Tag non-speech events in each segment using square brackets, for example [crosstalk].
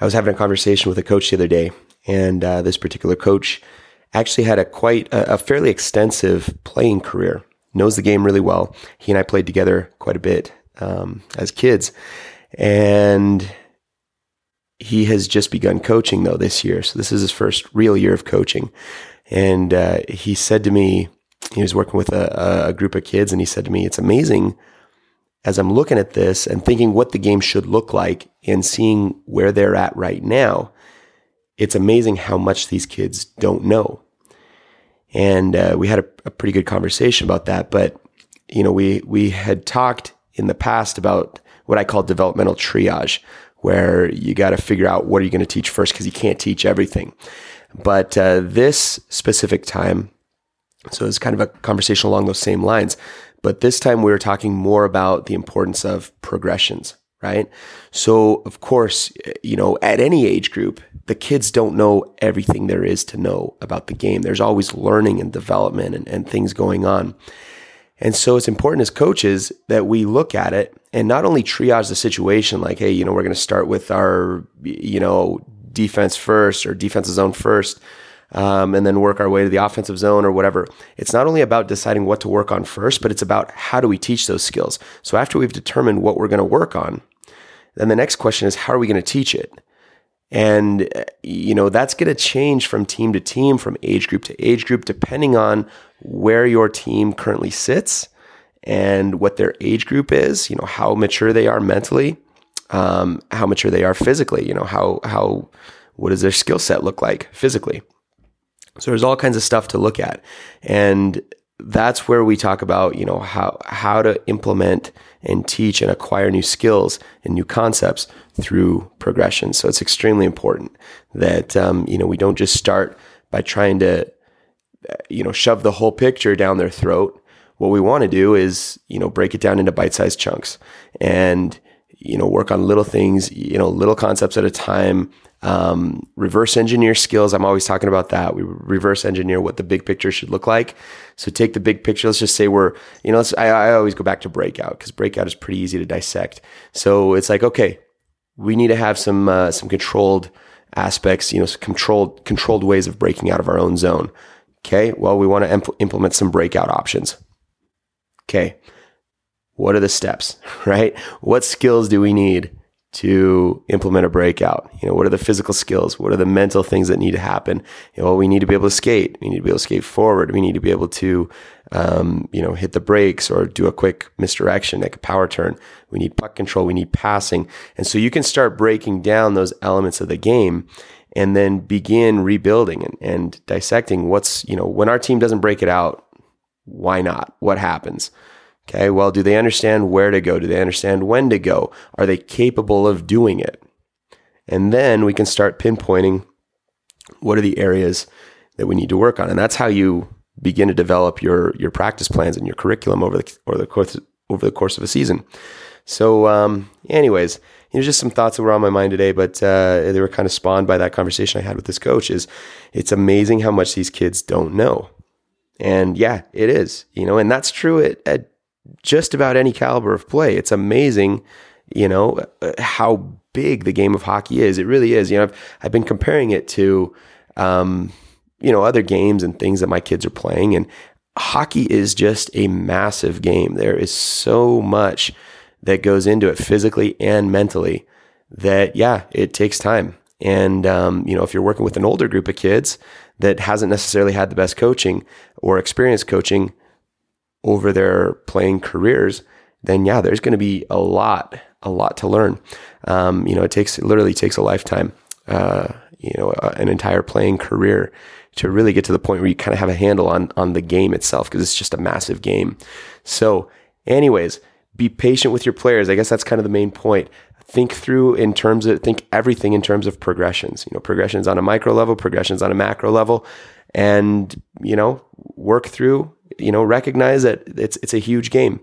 I was having a conversation with a coach the other day, and uh, this particular coach actually had a quite a, a fairly extensive playing career. Knows the game really well. He and I played together quite a bit um, as kids, and he has just begun coaching though this year. So this is his first real year of coaching, and uh, he said to me, he was working with a, a group of kids, and he said to me, "It's amazing." As I'm looking at this and thinking what the game should look like and seeing where they're at right now, it's amazing how much these kids don't know. And uh, we had a, a pretty good conversation about that. But you know, we we had talked in the past about what I call developmental triage, where you got to figure out what are you going to teach first because you can't teach everything. But uh, this specific time, so it's kind of a conversation along those same lines. But this time we were talking more about the importance of progressions, right? So, of course, you know, at any age group, the kids don't know everything there is to know about the game. There's always learning and development and, and things going on. And so it's important as coaches that we look at it and not only triage the situation like, hey, you know, we're going to start with our, you know, defense first or defensive zone first, um, and then work our way to the offensive zone or whatever. It's not only about deciding what to work on first, but it's about how do we teach those skills. So after we've determined what we're going to work on, then the next question is how are we going to teach it? And, you know, that's going to change from team to team, from age group to age group, depending on where your team currently sits and what their age group is, you know, how mature they are mentally, um, how mature they are physically, you know, how, how, what does their skill set look like physically? So there's all kinds of stuff to look at. And that's where we talk about, you know, how, how to implement and teach and acquire new skills and new concepts through progression. So it's extremely important that, um, you know, we don't just start by trying to, uh, you know, shove the whole picture down their throat. What we want to do is, you know, break it down into bite-sized chunks and, you know, work on little things, you know, little concepts at a time, um, reverse engineer skills. I'm always talking about that. We reverse engineer what the big picture should look like. So take the big picture. Let's just say we're, you know, I, I always go back to breakout because breakout is pretty easy to dissect. So it's like, okay, we need to have some uh, some controlled aspects, you know, controlled controlled ways of breaking out of our own zone. Okay, well, we want to imp- implement some breakout options. Okay, what are the steps, [laughs] right? What skills do we need to implement a breakout? You know, what are the physical skills? What are the mental things that need to happen? You know, we need to be able to skate. We need to be able to skate forward. We need to be able to, um, you know, hit the brakes or do a quick misdirection, like a power turn. We need puck control. We need passing. And so you can start breaking down those elements of the game and then begin rebuilding and, and dissecting what's, you know, when our team doesn't break it out, why not? What happens? Okay, well, do they understand where to go? Do they understand when to go? Are they capable of doing it? And then we can start pinpointing what are the areas that we need to work on. And that's how you begin to develop your your practice plans and your curriculum over the over the course over the course of a season. So, um, anyways, you just some thoughts that were on my mind today, but uh, they were kind of spawned by that conversation I had with this coach. Is it's amazing how much these kids don't know, and yeah, it is. You know, and that's true at, at just about any caliber of play. It's amazing, you know, how big the game of hockey is. It really is. You know, I've, I've been comparing it to, um, you know, other games and things that my kids are playing. And hockey is just a massive game. There is so much that goes into it physically and mentally that, yeah, it takes time. And, um, you know, if you're working with an older group of kids that hasn't necessarily had the best coaching or experienced coaching, over their playing careers, then yeah, there's going to be a lot, a lot to learn. Um, you know, it takes it literally takes a lifetime, uh, you know, an entire playing career to really get to the point where you kind of have a handle on on the game itself because it's just a massive game. So, anyways, be patient with your players. I guess that's kind of the main point. Think through in terms of think everything in terms of progressions. You know, progressions on a micro level, progressions on a macro level, and you know, work through you know, recognize that it's it's a huge game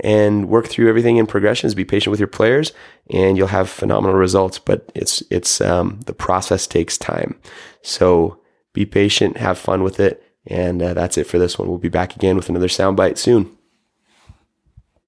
and work through everything in progressions. Be patient with your players, and you'll have phenomenal results. But it's it's um, the process takes time, so be patient, have fun with it, and uh, that's it for this one. We'll be back again with another soundbite soon.